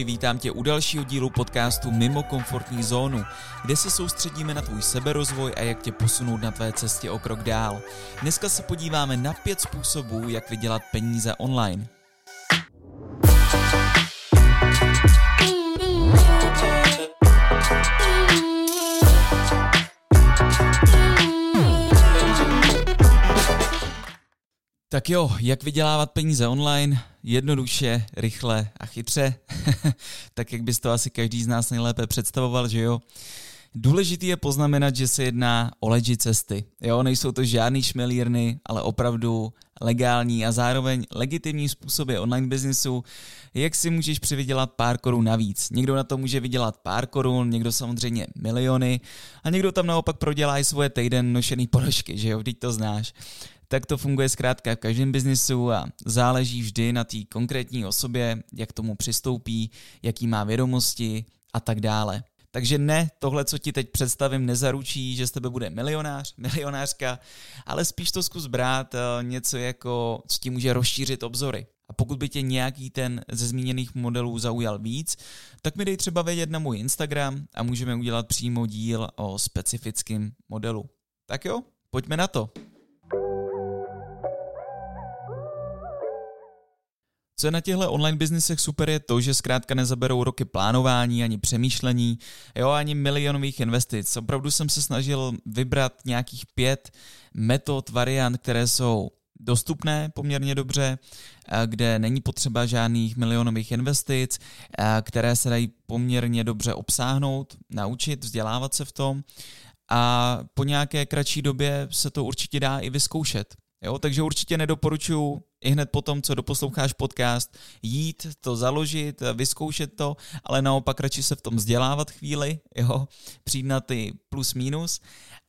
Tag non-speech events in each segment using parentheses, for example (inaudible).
Ahoj, vítám tě u dalšího dílu podcastu Mimo komfortní zónu, kde se soustředíme na tvůj seberozvoj a jak tě posunout na tvé cestě o krok dál. Dneska se podíváme na pět způsobů, jak vydělat peníze online. Tak jo, jak vydělávat peníze online? Jednoduše, rychle a chytře. (laughs) tak jak bys to asi každý z nás nejlépe představoval, že jo? Důležitý je poznamenat, že se jedná o legit cesty. Jo, nejsou to žádný šmelírny, ale opravdu legální a zároveň legitimní způsoby online biznisu, jak si můžeš přivydělat pár korun navíc. Někdo na to může vydělat pár korun, někdo samozřejmě miliony a někdo tam naopak prodělá i svoje týden nošený ponožky, že jo, vždyť to znáš tak to funguje zkrátka v každém biznisu a záleží vždy na té konkrétní osobě, jak tomu přistoupí, jaký má vědomosti a tak dále. Takže ne, tohle, co ti teď představím, nezaručí, že z tebe bude milionář, (laughs) milionářka, ale spíš to zkus brát eh, něco jako, co ti může rozšířit obzory. A pokud by tě nějaký ten ze zmíněných modelů zaujal víc, tak mi dej třeba vědět na můj Instagram a můžeme udělat přímo díl o specifickém modelu. Tak jo, pojďme na to. Co je na těchto online biznesech super je to, že zkrátka nezaberou roky plánování ani přemýšlení, jo, ani milionových investic. Opravdu jsem se snažil vybrat nějakých pět metod, variant, které jsou dostupné poměrně dobře, kde není potřeba žádných milionových investic, které se dají poměrně dobře obsáhnout, naučit, vzdělávat se v tom a po nějaké kratší době se to určitě dá i vyzkoušet. Jo, takže určitě nedoporučuji i hned potom, co doposloucháš podcast, jít to založit, vyzkoušet to, ale naopak radši se v tom vzdělávat chvíli, jo, přijít na ty plus minus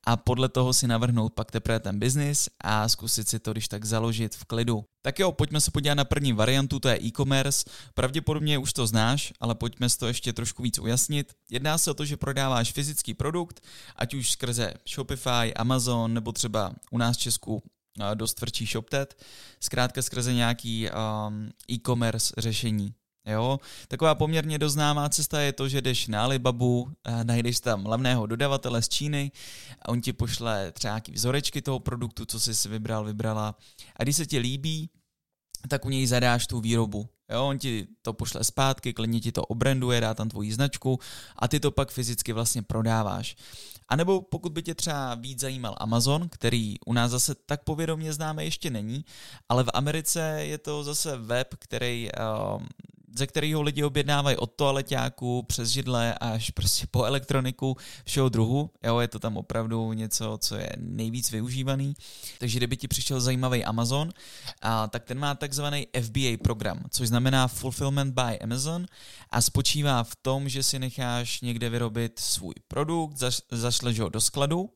a podle toho si navrhnout pak teprve ten biznis a zkusit si to když tak založit v klidu. Tak jo, pojďme se podívat na první variantu, to je e-commerce. Pravděpodobně už to znáš, ale pojďme si to ještě trošku víc ujasnit. Jedná se o to, že prodáváš fyzický produkt, ať už skrze Shopify, Amazon nebo třeba u nás v Česku dost tvrdší ShopTet, zkrátka skrze nějaký um, e-commerce řešení. Jo, taková poměrně doznámá cesta je to, že jdeš na Alibabu, najdeš tam levného dodavatele z Číny a on ti pošle třeba nějaký vzorečky toho produktu, co jsi si vybral, vybrala. A když se ti líbí, tak u něj zadáš tu výrobu. Jo, on ti to pošle zpátky, klidně ti to obranduje, dá tam tvoji značku a ty to pak fyzicky vlastně prodáváš. A nebo pokud by tě třeba víc zajímal Amazon, který u nás zase tak povědomě známe ještě není, ale v Americe je to zase web, který uh, ze kterého lidi objednávají od toaleťáku přes židle až prostě po elektroniku všeho druhu. Jo, je to tam opravdu něco, co je nejvíc využívaný. Takže kdyby ti přišel zajímavý Amazon, a, tak ten má takzvaný FBA program, což znamená Fulfillment by Amazon a spočívá v tom, že si necháš někde vyrobit svůj produkt, zaš, zašleš ho do skladu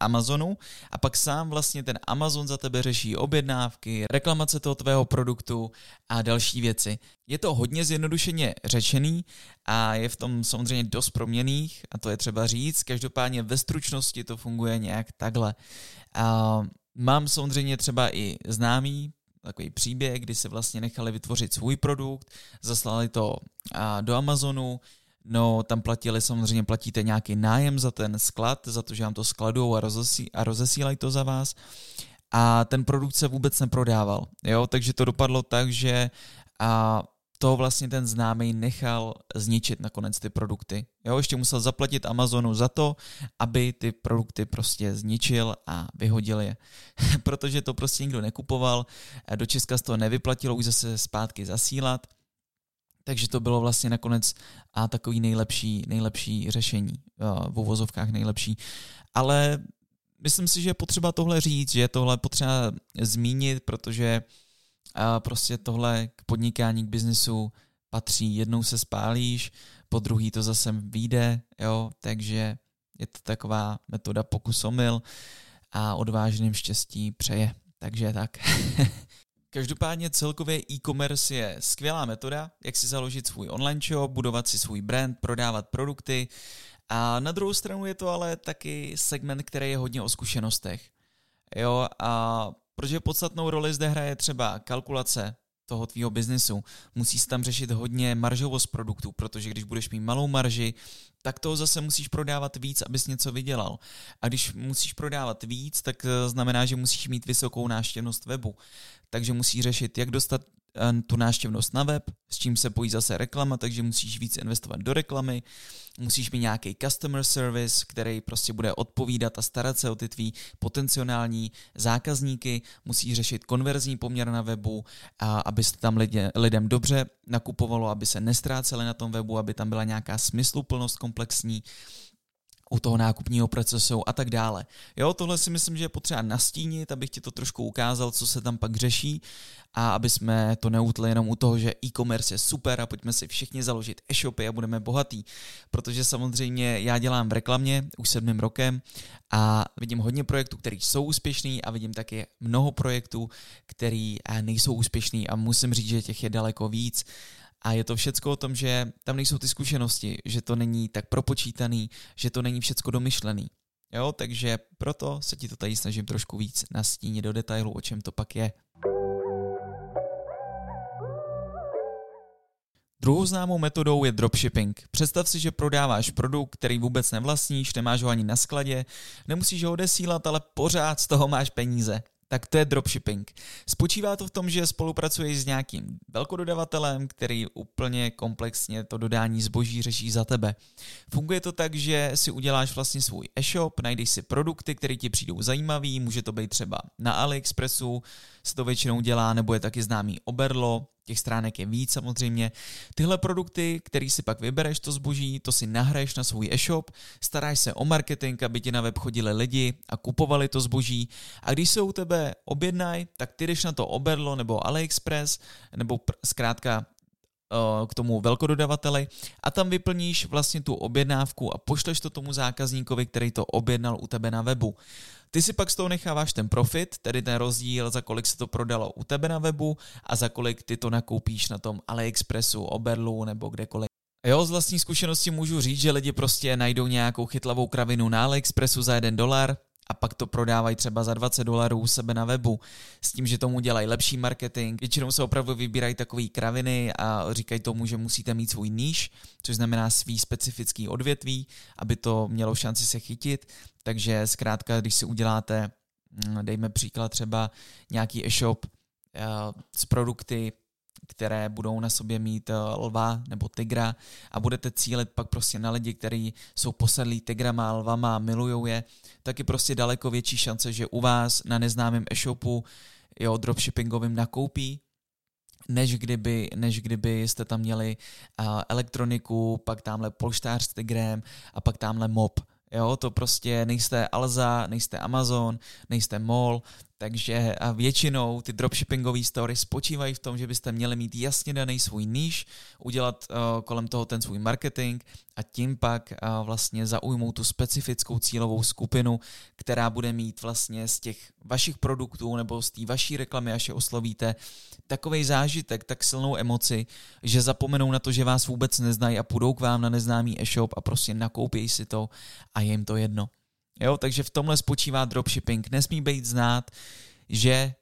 Amazonu a pak sám vlastně ten Amazon za tebe řeší objednávky, reklamace toho tvého produktu a další věci. Je to hodně zjednodušeně řečený a je v tom samozřejmě dost proměných a to je třeba říct. Každopádně ve stručnosti to funguje nějak takhle. A mám samozřejmě třeba i známý takový příběh, kdy se vlastně nechali vytvořit svůj produkt, zaslali to do Amazonu, No, tam platili samozřejmě, platíte nějaký nájem za ten sklad, za to, že vám to skladujou a, rozesí, a rozesílají to za vás. A ten produkt se vůbec neprodával. Jo? Takže to dopadlo tak, že a to vlastně ten známý nechal zničit nakonec ty produkty. Jo, ještě musel zaplatit Amazonu za to, aby ty produkty prostě zničil a vyhodil je. (laughs) Protože to prostě nikdo nekupoval, do Česka z toho nevyplatilo už zase zpátky zasílat takže to bylo vlastně nakonec a takový nejlepší, nejlepší řešení, v uvozovkách nejlepší. Ale myslím si, že je potřeba tohle říct, že je tohle potřeba zmínit, protože prostě tohle k podnikání, k biznesu patří. Jednou se spálíš, po druhý to zase vyjde, jo, takže je to taková metoda pokusomil a odvážným štěstí přeje. Takže tak. (laughs) Každopádně celkově e-commerce je skvělá metoda, jak si založit svůj online shop, budovat si svůj brand, prodávat produkty. A na druhou stranu je to ale taky segment, který je hodně o zkušenostech. Jo, a protože podstatnou roli zde hraje třeba kalkulace toho tvýho biznesu. Musíš tam řešit hodně maržovost produktů, protože když budeš mít malou marži, tak toho zase musíš prodávat víc, abys něco vydělal. A když musíš prodávat víc, tak eh, znamená, že musíš mít vysokou náštěvnost webu. Takže musíš řešit, jak dostat tu náštěvnost na web, s čím se pojí zase reklama, takže musíš víc investovat do reklamy, musíš mít nějaký customer service, který prostě bude odpovídat a starat se o ty tvý potenciální zákazníky, musíš řešit konverzní poměr na webu, a aby se tam lidě, lidem dobře nakupovalo, aby se nestráceli na tom webu, aby tam byla nějaká smysluplnost komplexní, u toho nákupního procesu a tak dále. Jo, tohle si myslím, že je potřeba nastínit, abych ti to trošku ukázal, co se tam pak řeší a aby jsme to neutli jenom u toho, že e-commerce je super a pojďme si všichni založit e-shopy a budeme bohatý. Protože samozřejmě já dělám v reklamě už sedmým rokem a vidím hodně projektů, které jsou úspěšný a vidím taky mnoho projektů, které eh, nejsou úspěšný a musím říct, že těch je daleko víc. A je to všecko o tom, že tam nejsou ty zkušenosti, že to není tak propočítaný, že to není všecko domyšlený. Jo, takže proto se ti to tady snažím trošku víc nastínit do detailu, o čem to pak je. Druhou známou metodou je dropshipping. Představ si, že prodáváš produkt, který vůbec nevlastníš, nemáš ho ani na skladě, nemusíš ho odesílat, ale pořád z toho máš peníze tak to je dropshipping. Spočívá to v tom, že spolupracuješ s nějakým velkododavatelem, který úplně komplexně to dodání zboží řeší za tebe. Funguje to tak, že si uděláš vlastně svůj e-shop, najdeš si produkty, které ti přijdou zajímavý, může to být třeba na AliExpressu, se to většinou dělá, nebo je taky známý Oberlo, těch stránek je víc samozřejmě. Tyhle produkty, který si pak vybereš to zboží, to si nahraješ na svůj e-shop, staráš se o marketing, aby ti na web chodili lidi a kupovali to zboží a když se u tebe objednají, tak ty jdeš na to Oberlo nebo AliExpress nebo zkrátka eh, k tomu velkododavateli a tam vyplníš vlastně tu objednávku a pošleš to tomu zákazníkovi, který to objednal u tebe na webu. Ty si pak z toho necháváš ten profit, tedy ten rozdíl, za kolik se to prodalo u tebe na webu a za kolik ty to nakoupíš na tom AliExpressu, Oberlu nebo kdekoliv. Jo, z vlastní zkušenosti můžu říct, že lidi prostě najdou nějakou chytlavou kravinu na AliExpressu za jeden dolar, a pak to prodávají třeba za 20 dolarů u sebe na webu s tím, že tomu dělají lepší marketing. Většinou se opravdu vybírají takové kraviny a říkají tomu, že musíte mít svůj níž, což znamená svý specifický odvětví, aby to mělo šanci se chytit. Takže zkrátka, když si uděláte, mm, dejme příklad třeba nějaký e-shop eh, s produkty které budou na sobě mít eh, lva nebo tygra a budete cílit pak prostě na lidi, kteří jsou posadlí tygrama, lvama, milují je, tak je prostě daleko větší šance, že u vás na neznámém e-shopu jo, dropshippingovým nakoupí, než kdyby, než kdyby jste tam měli uh, elektroniku, pak tamhle polštář s tigrem a pak tamhle mob. Jo, to prostě nejste Alza, nejste Amazon, nejste MOL, takže a většinou ty dropshippingové story spočívají v tom, že byste měli mít jasně daný svůj níž, udělat uh, kolem toho ten svůj marketing a tím pak uh, vlastně zaujmout tu specifickou cílovou skupinu, která bude mít vlastně z těch vašich produktů nebo z té vaší reklamy, až je oslovíte, takový zážitek, tak silnou emoci, že zapomenou na to, že vás vůbec neznají a půjdou k vám na neznámý e-shop a prostě nakoupí si to a je jim to jedno. Jo, takže v tomhle spočívá dropshipping. Nesmí být znát, že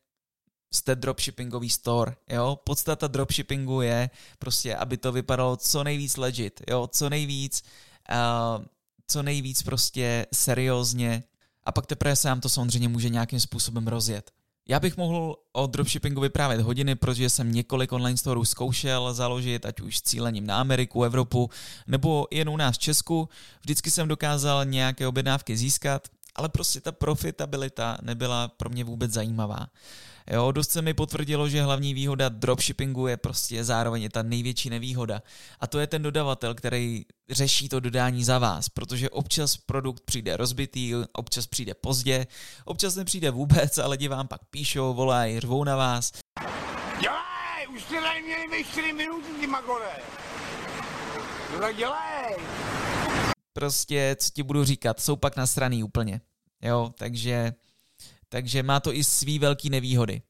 jste dropshippingový store, jo. Podstata dropshippingu je prostě, aby to vypadalo co nejvíc legit, jo, co nejvíc, uh, co nejvíc prostě seriózně a pak teprve se nám to samozřejmě může nějakým způsobem rozjet. Já bych mohl o dropshippingu vyprávět hodiny, protože jsem několik online storů zkoušel založit, ať už cílením na Ameriku, Evropu, nebo jen u nás v Česku. Vždycky jsem dokázal nějaké objednávky získat, ale prostě ta profitabilita nebyla pro mě vůbec zajímavá. Jo, dost se mi potvrdilo, že hlavní výhoda dropshippingu je prostě zároveň ta největší nevýhoda. A to je ten dodavatel, který řeší to dodání za vás, protože občas produkt přijde rozbitý, občas přijde pozdě, občas nepřijde vůbec a lidi vám pak píšou, volají, řvou na vás. Dělej, už jste tady měli ve 4 minuty, ty magore. No dělej. Prostě, co ti budu říkat, jsou pak nasraný úplně. Jo, takže takže má to i svý velký nevýhody.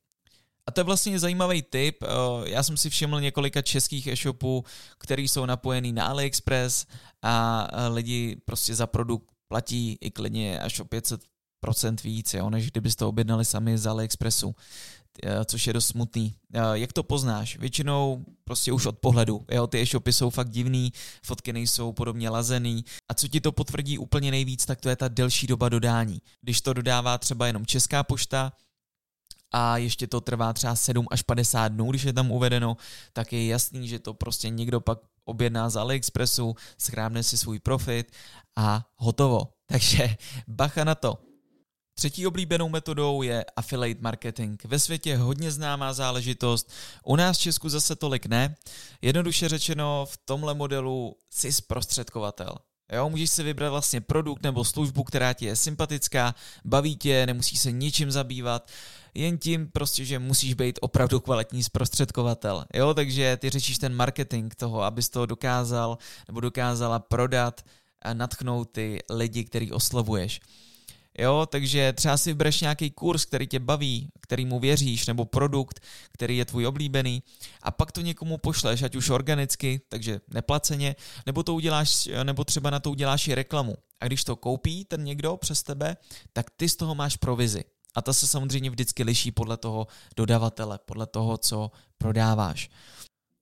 A to je vlastně zajímavý tip. Eh, já jsem si všiml několika českých e-shopů, které jsou napojený na AliExpress a eh, lidi prostě za produkt platí i klidně až o 500% víc, jo, než kdybyste objednali sami z AliExpressu. Eh, což je dost smutný. Eh, jak to poznáš? Většinou prostě už od pohledu. Jo, ty e-shopy jsou fakt divný, fotky nejsou podobně lazený. A co ti to potvrdí úplně nejvíc, tak to je ta delší doba dodání. Když to dodává třeba jenom Česká pošta, a ještě to trvá třeba 7 až 50 dnů, když je tam uvedeno, tak je jasný, že to prostě někdo pak objedná z AliExpressu, schrábne si svůj profit a hotovo. (laughs) Takže bacha na to. Třetí oblíbenou metodou je affiliate marketing. Ve světě hodně známá záležitost, u nás v Česku zase tolik ne. Jednoduše řečeno, v tomhle modelu jsi zprostředkovatel. Jo, můžeš si vybrat vlastně produkt nebo službu, která ti je sympatická, baví tě, nemusí se ničím zabývat, jen tím prostě, že musíš být opravdu kvalitní zprostředkovatel. Jo, takže ty řečíš ten marketing toho, abys to dokázal nebo dokázala prodat a natchnout ty lidi, který oslovuješ. Jo, takže třeba si vybereš nějaký kurz, který tě baví, který mu věříš, nebo produkt, který je tvůj oblíbený a pak to někomu pošleš, ať už organicky, takže neplaceně, nebo to uděláš, nebo třeba na to uděláš i reklamu. A když to koupí ten někdo přes tebe, tak ty z toho máš provizi. A ta se samozřejmě vždycky liší podle toho dodavatele, podle toho, co prodáváš.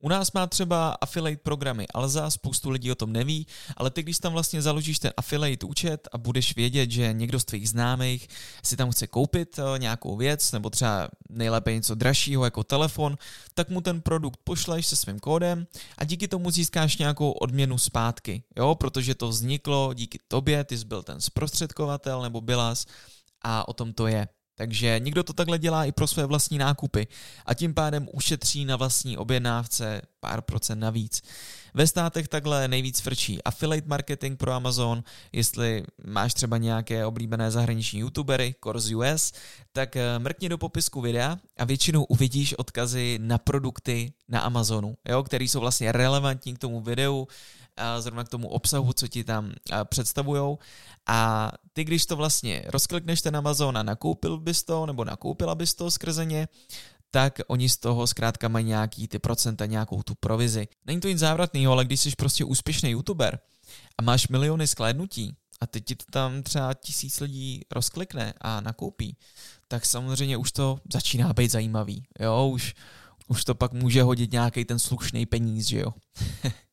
U nás má třeba affiliate programy Alza, spoustu lidí o tom neví, ale ty když tam vlastně založíš ten affiliate účet a budeš vědět, že někdo z tvých známých si tam chce koupit eh, nějakou věc, nebo třeba nejlépe něco dražšího jako telefon, tak mu ten produkt pošleš se svým kódem a díky tomu získáš nějakou odměnu zpátky, jo, protože to vzniklo díky tobě, ty jsi byl ten zprostředkovatel nebo bylas a o tom to je. Takže někdo to takhle dělá i pro své vlastní nákupy a tím pádem ušetří na vlastní objednávce pár procent navíc. Ve státech takhle nejvíc frčí affiliate marketing pro Amazon, jestli máš třeba nějaké oblíbené zahraniční youtubery, Course US, tak eh, mrkni do popisku videa a většinou uvidíš odkazy na produkty na Amazonu, jo, které jsou vlastně relevantní k tomu videu, zrovna k tomu obsahu, co ti tam představujou. A ty, když to vlastně rozklikneš ten Amazon a nakoupil bys to, nebo nakoupila bys to skrze ně, tak oni z toho zkrátka mají nějaký ty procenta, nějakou tu provizi. Není to nic závratného, ale když jsi prostě úspěšný youtuber a máš miliony sklédnutí a teď ti to tam třeba tisíc lidí rozklikne a nakoupí, tak samozřejmě už to začíná být zajímavý. Jo, už, už to pak může hodit nějaký ten slušný peníz, že jo. (laughs)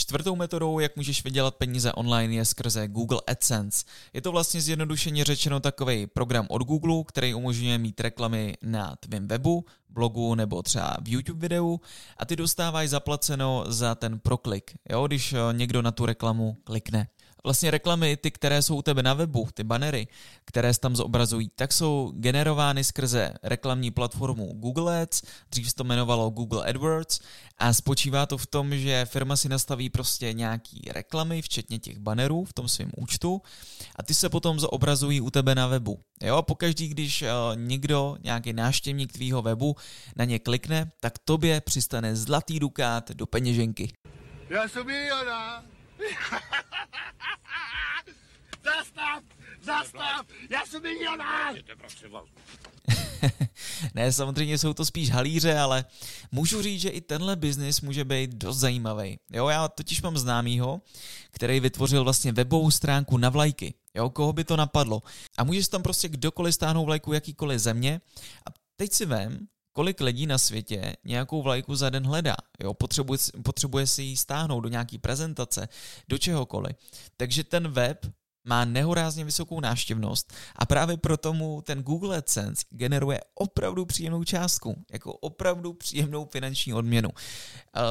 Čtvrtou metodou, jak můžeš vydělat peníze online, je skrze Google AdSense. Je to vlastně zjednodušeně řečeno takový program od Google, který umožňuje mít reklamy na tvém webu, blogu nebo třeba v YouTube videu a ty dostávají zaplaceno za ten proklik, jo, když eh, někdo na tu reklamu klikne vlastně reklamy, ty, které jsou u tebe na webu, ty banery, které se tam zobrazují, tak jsou generovány skrze reklamní platformu Google Ads, dřív se to jmenovalo Google AdWords a spočívá to v tom, že firma si nastaví prostě nějaký reklamy, včetně těch banerů v tom svém účtu a ty se potom zobrazují u tebe na webu. Jo, pokaždý, když uh, někdo, nějaký náštěvník tvýho webu na ně klikne, tak tobě přistane zlatý dukát do peněženky. Já jsem milionář. (laughs) Zastav! Zastav! Já jsem milionář! (laughs) ne, samozřejmě jsou to spíš halíře, ale můžu říct, že i tenhle biznis může být dost zajímavý. Jo, já totiž mám známýho, který vytvořil vlastně webovou stránku na vlajky. Jo, koho by to napadlo. A můžeš tam prostě kdokoliv stáhnout vlajku jakýkoliv země a teď si vem, kolik lidí na světě nějakou vlajku za den hledá. Jo? Potřebuje, potřebuje si ji stáhnout do nějaký prezentace, do čehokoliv. Takže ten web má nehorázně vysokou návštěvnost a právě proto mu ten Google AdSense generuje opravdu příjemnou částku, jako opravdu příjemnou finanční odměnu.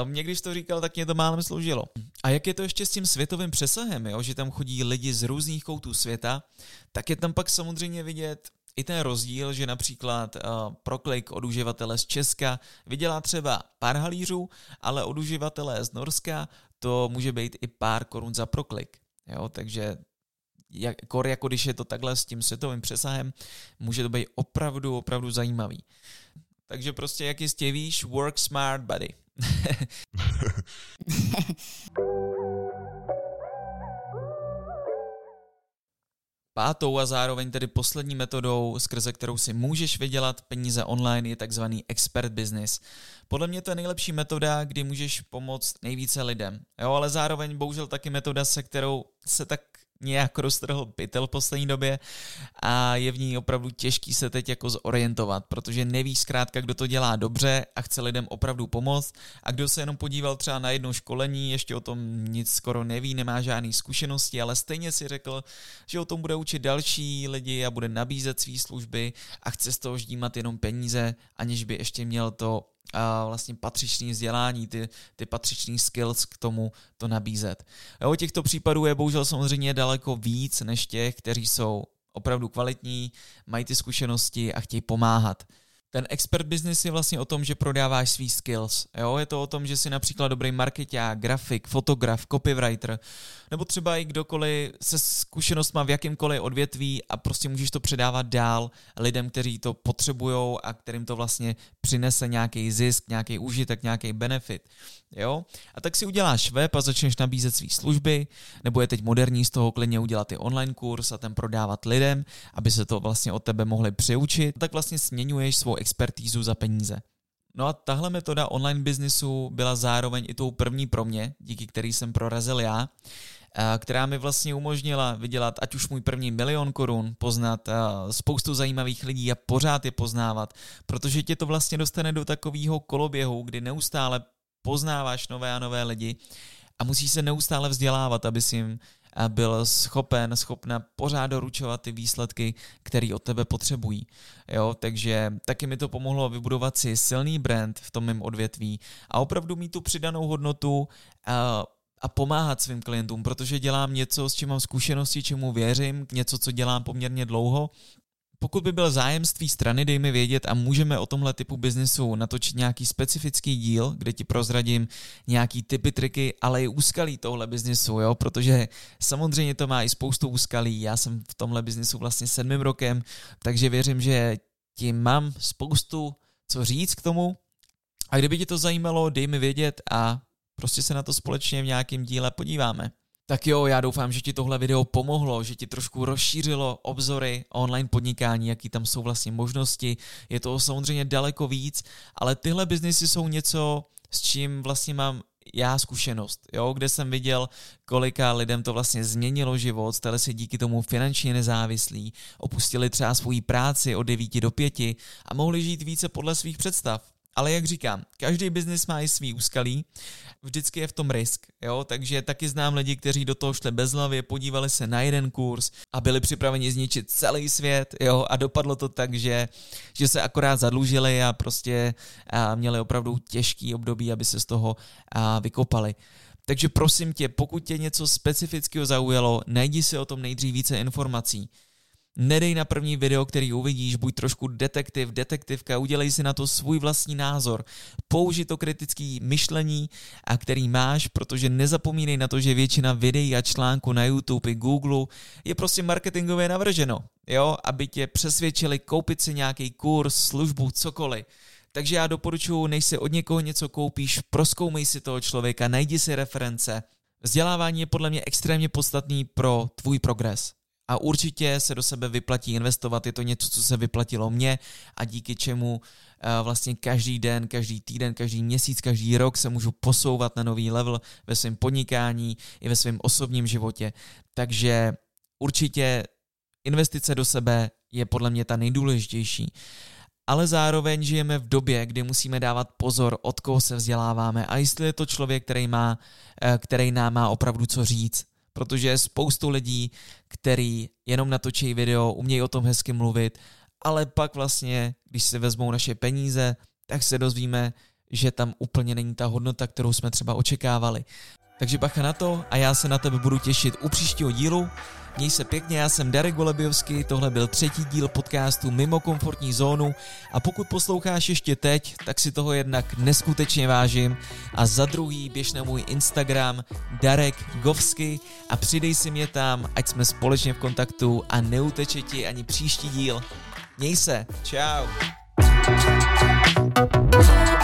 Mě když to říkal, tak mě to málem sloužilo. A jak je to ještě s tím světovým přesahem, jo? že tam chodí lidi z různých koutů světa, tak je tam pak samozřejmě vidět i ten rozdíl, že například uh, proklik od uživatele z Česka vydělá třeba pár halířů, ale od uživatele z Norska to může být i pár korun za proklik. Jo, takže jak, kor jako když je to takhle s tím světovým přesahem, může to být opravdu, opravdu zajímavý. Takže prostě, jak jistě víš, work smart, buddy. (laughs) (laughs) Pátou a zároveň tedy poslední metodou, skrze kterou si můžeš vydělat peníze online, je takzvaný expert business. Podle mě to je nejlepší metoda, kdy můžeš pomoct nejvíce lidem. Jo, ale zároveň bohužel taky metoda, se kterou se tak nějak roztrhl pytel v poslední době a je v ní opravdu těžký se teď jako zorientovat, protože neví zkrátka, kdo to dělá dobře a chce lidem opravdu pomoct. A kdo se jenom podíval třeba na jedno školení, ještě o tom nic skoro neví, nemá žádné zkušenosti, ale stejně si řekl, že o tom bude učit další lidi a bude nabízet své služby a chce z toho ždímat jenom peníze, aniž by ještě měl to a vlastně patřičný vzdělání, ty, ty patřičný skills k tomu to nabízet. Jo, těchto případů je bohužel samozřejmě daleko víc než těch, kteří jsou opravdu kvalitní, mají ty zkušenosti a chtějí pomáhat. Ten expert business je vlastně o tom, že prodáváš svý skills. Jo? Je to o tom, že jsi například dobrý marketák, grafik, fotograf, copywriter, nebo třeba i kdokoliv se zkušenostma v jakýmkoliv odvětví a prostě můžeš to předávat dál lidem, kteří to potřebují a kterým to vlastně přinese nějaký zisk, nějaký užitek, nějaký benefit. Jo? A tak si uděláš web a začneš nabízet své služby, nebo je teď moderní z toho klidně udělat i online kurz a ten prodávat lidem, aby se to vlastně od tebe mohli přiučit. Tak vlastně směňuješ svou expertízu za peníze. No a tahle metoda online biznisu byla zároveň i tou první pro mě, díky který jsem prorazil já, která mi vlastně umožnila vydělat ať už můj první milion korun, poznat spoustu zajímavých lidí a pořád je poznávat, protože tě to vlastně dostane do takového koloběhu, kdy neustále poznáváš nové a nové lidi a musíš se neustále vzdělávat, aby si jim byl schopen, schopna pořád doručovat ty výsledky, které od tebe potřebují. Jo, takže taky mi to pomohlo vybudovat si silný brand v tom mém odvětví a opravdu mít tu přidanou hodnotu a, a pomáhat svým klientům, protože dělám něco, s čím mám zkušenosti, čemu věřím, něco, co dělám poměrně dlouho pokud by byl zájem z tvý strany, dej mi vědět a můžeme o tomhle typu biznesu natočit nějaký specifický díl, kde ti prozradím nějaký typy, triky, ale i úskalí tohle biznesu, jo, protože samozřejmě to má i spoustu úskalí. Já jsem v tomhle biznesu vlastně sedmým rokem, takže věřím, že ti mám spoustu co říct k tomu. A kdyby tě to zajímalo, dej mi vědět a prostě se na to společně v nějakém díle podíváme. Tak jo, já doufám, že ti tohle video pomohlo, že ti trošku rozšířilo obzory online podnikání, jaký tam jsou vlastně možnosti. Je to samozřejmě daleko víc, ale tyhle biznesy jsou něco, s čím vlastně mám já zkušenost, jo, kde jsem viděl, kolika lidem to vlastně změnilo život, stali se díky tomu finančně nezávislí, opustili třeba svoji práci od 9 do 5 a mohli žít více podle svých představ. Ale jak říkám, každý biznis má i svý úskalí, vždycky je v tom risk, jo, takže taky znám lidi, kteří do toho šli bezhlavě, podívali se na jeden kurz a byli připraveni zničit celý svět, jo, a dopadlo to tak, že, že se akorát zadlužili a prostě a měli opravdu těžký období, aby se z toho a, vykopali. Takže prosím tě, pokud tě něco specifického zaujalo, najdi si o tom nejdřív více informací. Nedej na první video, který uvidíš, buď trošku detektiv, detektivka, udělej si na to svůj vlastní názor. Použi to kritické myšlení, a který máš, protože nezapomínej na to, že většina videí a článků na YouTube i Google je prostě marketingově navrženo, jo, aby tě přesvědčili koupit si nějaký kurz, službu, cokoliv. Takže já doporučuji, než si od někoho něco koupíš, proskoumej si toho člověka, najdi si reference. Vzdělávání je podle mě extrémně podstatný pro tvůj progres a určitě se do sebe vyplatí investovat. Je to něco, co se vyplatilo mně a díky čemu eh, vlastně každý den, každý týden, každý měsíc, každý rok se můžu posouvat na nový level ve svém podnikání i ve svém osobním životě. Takže určitě investice do sebe je podle mě ta nejdůležitější. Ale zároveň žijeme v době, kdy musíme dávat pozor, od koho se vzděláváme a jestli je to člověk, který, má, eh, který nám má opravdu co říct protože je spoustu lidí, který jenom natočí video, umějí o tom hezky mluvit, ale pak vlastně, když si vezmou naše peníze, tak se dozvíme, že tam úplně není ta hodnota, kterou jsme třeba očekávali. Takže bacha na to a já se na tebe budu těšit u příštího dílu. Měj se pěkně, já jsem Darek Goleběvský, tohle byl třetí díl podcastu Mimo komfortní zónu a pokud posloucháš ještě teď, tak si toho jednak neskutečně vážím a za druhý běž na můj Instagram Darek Govsky a přidej si mě tam, ať jsme společně v kontaktu a neuteče ti ani příští díl. Měj se, čau. thank you